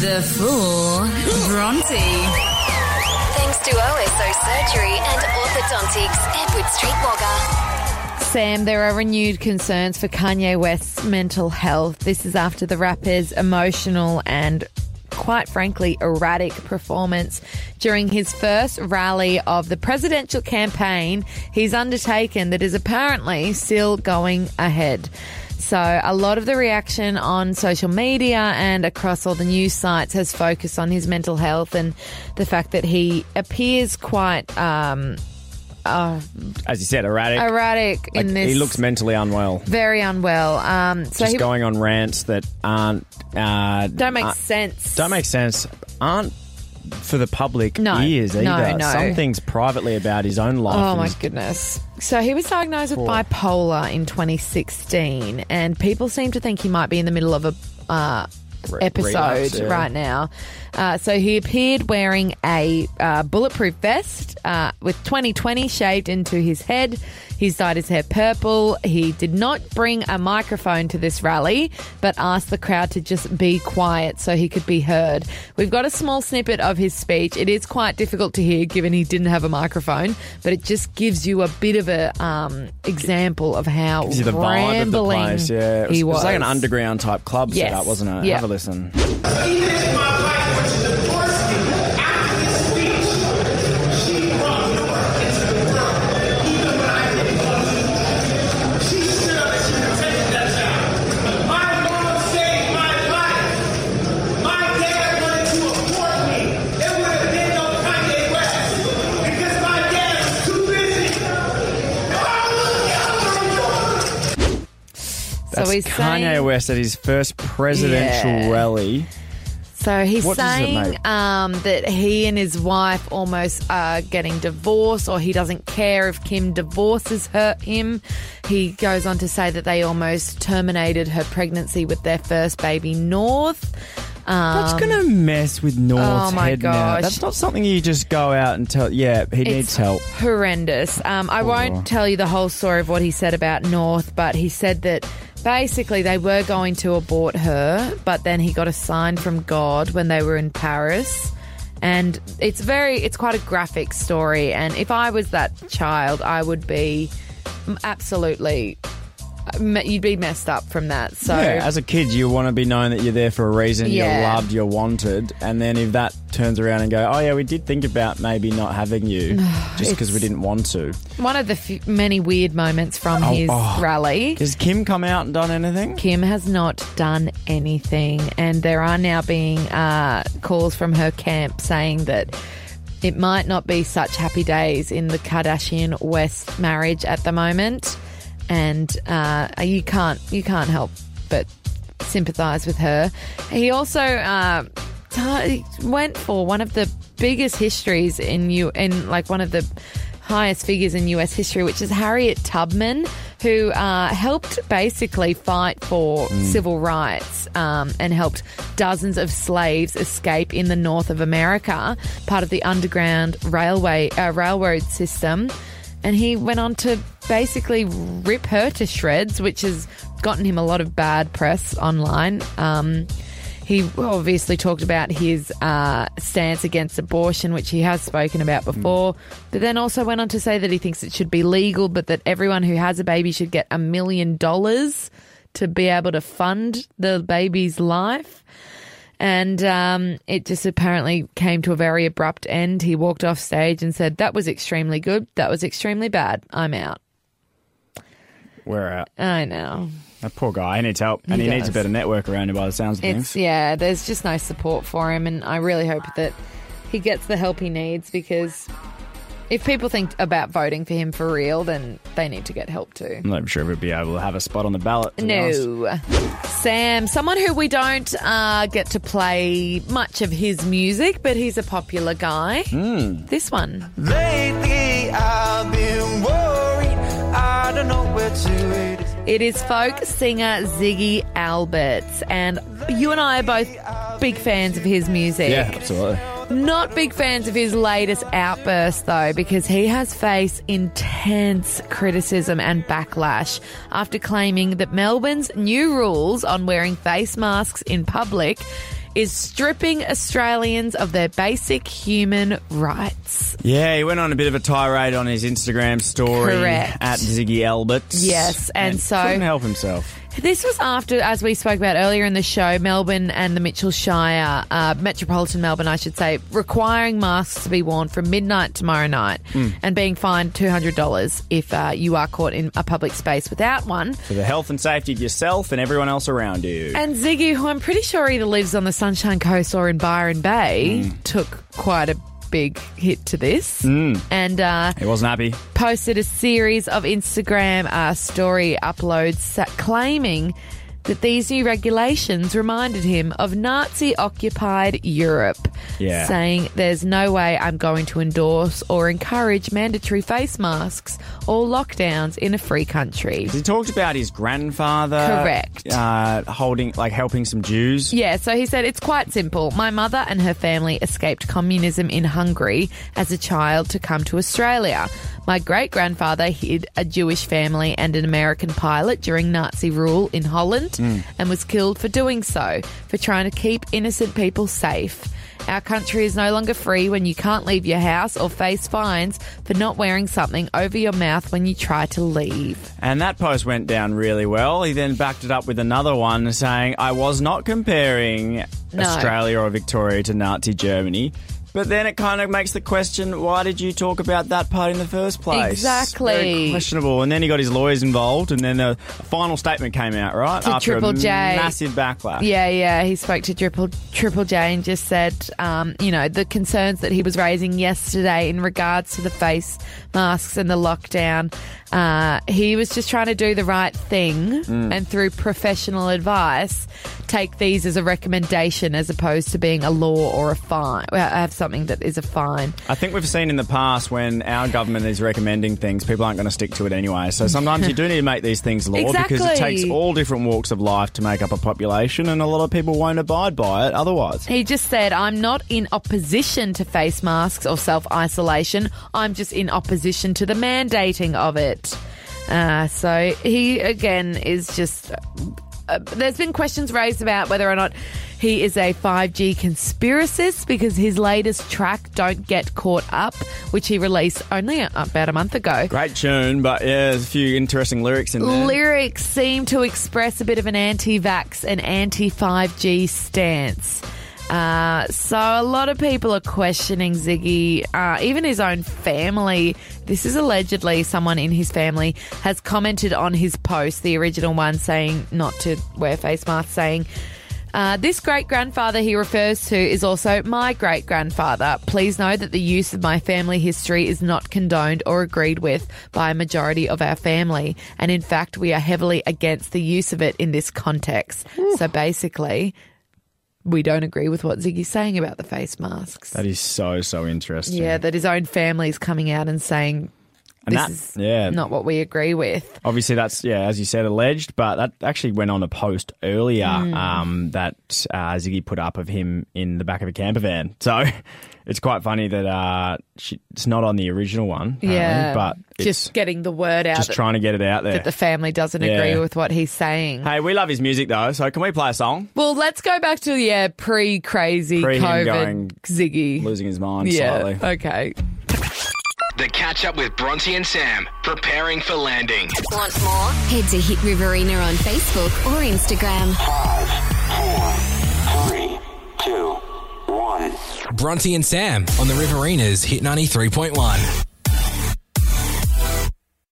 The Full, Bronte. Thanks to OSO Surgery and Orthodontics, Edward Streetwalker. Sam, there are renewed concerns for Kanye West's mental health. This is after the rapper's emotional and quite frankly, erratic performance during his first rally of the presidential campaign he's undertaken that is apparently still going ahead. So, a lot of the reaction on social media and across all the news sites has focused on his mental health and the fact that he appears quite um, uh, As you said, erratic. erratic Like, in this. he looks mentally unwell. very unwell. Um, so Just he going on rants that aren't uh, don't make uh, sense. don't make sense. Aren't for the public No, ears no, either. no. Some things privately about his own life. Oh my goodness. So he was diagnosed with bipolar in 2016, and people seem to think he might be in the middle of a uh, episode yeah. right now. Uh, so he appeared wearing a uh, bulletproof vest uh, with 2020 shaved into his head. He's dyed his hair purple. He did not bring a microphone to this rally, but asked the crowd to just be quiet so he could be heard. We've got a small snippet of his speech. It is quite difficult to hear given he didn't have a microphone, but it just gives you a bit of a um, example of how Gives you the vibe of place. Yeah, it was, he it was. was like an underground type club Yes. setup, wasn't it? Yeah. Listen. So he's Kanye saying, West at his first presidential Yeah. rally. So he's What does it saying um, that he and his wife almost are getting divorced, or he doesn't care if Kim divorces her him. He goes on to say that they almost terminated her pregnancy with their first baby, North. Um, That's going to mess with North's oh my head now. gosh. That's not something you just go out and tell. Yeah, he needs help. Horrendous. Um, I won't tell you the whole story of what he said about North, but he said that basically they were going to abort her, but then he got a sign from God when they were in Paris. And it's very, it's quite a graphic story. And if I was that child, I would be absolutely, you'd be messed up from that. So Yeah, as a kid, you want to be known that you're there for a reason, Yeah. you're loved, you're wanted, and then if that turns around and go, oh yeah, we did think about maybe not having you just because we didn't want to. one of the f- many weird moments from Oh, his oh. rally. Has Kim come out and done anything? Kim has not done anything, and there are now being uh, calls from her camp saying that it might not be such happy days in the Kardashian West marriage at the moment, and uh, you can't you can't help but sympathise with her. He also uh, t- went for one of the biggest histories in you in like one of the highest figures in US history, which is Harriet Tubman, who uh, helped basically fight for civil rights um, and helped dozens of slaves escape in the north of America, part of the underground railway uh, railroad system. And he went on to basically rip her to shreds, which has gotten him a lot of bad press online. Um, he obviously talked about his uh, stance against abortion, which he has spoken about before, but then also went on to say that he thinks it should be legal, but that everyone who has a baby should get a million dollars to be able to fund the baby's life. And um, it just apparently came to a very abrupt end. He walked off stage and said, That was extremely good. That was extremely bad. I'm out. We're out. I know. That poor guy. He needs help, and He he, needs a better network around him by the sounds of It's things. yeah, there's just no support for him, and I really hope that he gets the help he needs because if people think about voting for him for real, then they need to get help too. I'm not sure if he'd be able to have a spot on the ballot. to be honest. No. Sam, someone who we don't uh, get to play much of his music, but he's a popular guy. Hmm. This one. Lately, I've It is folk singer Ziggy Alberts, and you and I are both big fans of his music. Yeah, absolutely. Not big fans of his latest outburst, though, because he has faced intense criticism and backlash after claiming that Melbourne's new rules on wearing face masks in public is stripping Australians of their basic human rights. Yeah, he went on a bit of a tirade on his Instagram story Correct. at Ziggy Albert. Yes, and so- couldn't help himself. This was after, as we spoke about earlier in the show, Melbourne and the Mitchell Shire, uh, metropolitan Melbourne, I should say, requiring masks to be worn from midnight tomorrow night and being fined $200 if uh, you are caught in a public space without one. For the health and safety of yourself and everyone else around you. And Ziggy, who I'm pretty sure either lives on the Sunshine Coast or in Byron Bay, took quite a big hit to this. And uh, he wasn't happy. posted a series of Instagram uh, story uploads claiming that these new regulations reminded him of Nazi occupied Europe. Yeah. Saying there's no way I'm going to endorse or encourage mandatory face masks or lockdowns in a free country. He talked about his grandfather. Correct. Uh, holding, like, helping some Jews. Yeah, so he said it's quite simple. My mother and her family escaped communism in Hungary as a child to come to Australia. My great grandfather hid a Jewish family and an American pilot during Nazi rule in Holland Mm. and was killed for doing so, for trying to keep innocent people safe. Our country is no longer free when you can't leave your house or face fines for not wearing something over your mouth when you try to leave. And that post went down really well. He then backed it up with another one saying, I was not comparing No. Australia or Victoria to Nazi Germany. But then it kind of makes the question, why did you talk about that part in the first place? Exactly. Very questionable. And then he got his lawyers involved, and then a final statement came out, right? To After Triple a J. massive backlash. Yeah, yeah. He spoke to Triple Triple J and just said, um, you know, the concerns that he was raising yesterday in regards to the face masks and the lockdown. Uh, he was just trying to do the right thing, Mm. and through professional advice, take these as a recommendation as opposed to being a law or a fine. I Have something that is a fine. I think we've seen in the past when our government is recommending things, people aren't going to stick to it anyway. So sometimes you do need to make these things law because it takes all different walks of life to make up a population, and a lot of people won't abide by it otherwise. He just said, I'm not in opposition to face masks or self isolation. I'm just in opposition to the mandating of it. Uh, so he, again, is just. Uh, there's been questions raised about whether or not he is a 5G conspiracist because his latest track, Don't Get Caught Up, which he released only about a month ago, Great tune, but yeah, there's a few interesting lyrics in there. lyrics seem to express a bit of an anti-vax and anti-5G stance. Uh, so a lot of people are questioning Ziggy, uh, even his own family. This is allegedly someone in his family has commented on his post, the original one saying not to wear face masks, saying, uh, this great grandfather he refers to is also my great grandfather. Please know that the use of my family history is not condoned or agreed with by a majority of our family. And in fact, we are heavily against the use of it in this context. So basically, we don't agree with what Ziggy's saying about the face masks. That is so, so interesting. yeah, that his own family's coming out and saying And this that- is yeah. not what we agree with. Obviously, that's yeah, as you said, alleged, but that actually went on a post earlier Hmm. um, that uh, Ziggy put up of him in the back of a camper van. So it's quite funny that uh, she, it's not on the original one, Yeah, but it's just getting the word out just that, trying to get it out there. that the family doesn't Yeah. agree with what he's saying. hey, we love his music though, so can we play a song? Well, let's go back to yeah, pre-crazy Pre him COVID going- Ziggy. Losing his mind yeah. slightly. Okay. The catch up with Bronte and Sam, preparing for landing. Want more? Head to Hit Riverina on Facebook or Instagram. Three, two, one. Bronte and Sam on the Riverina's Hit 93.1.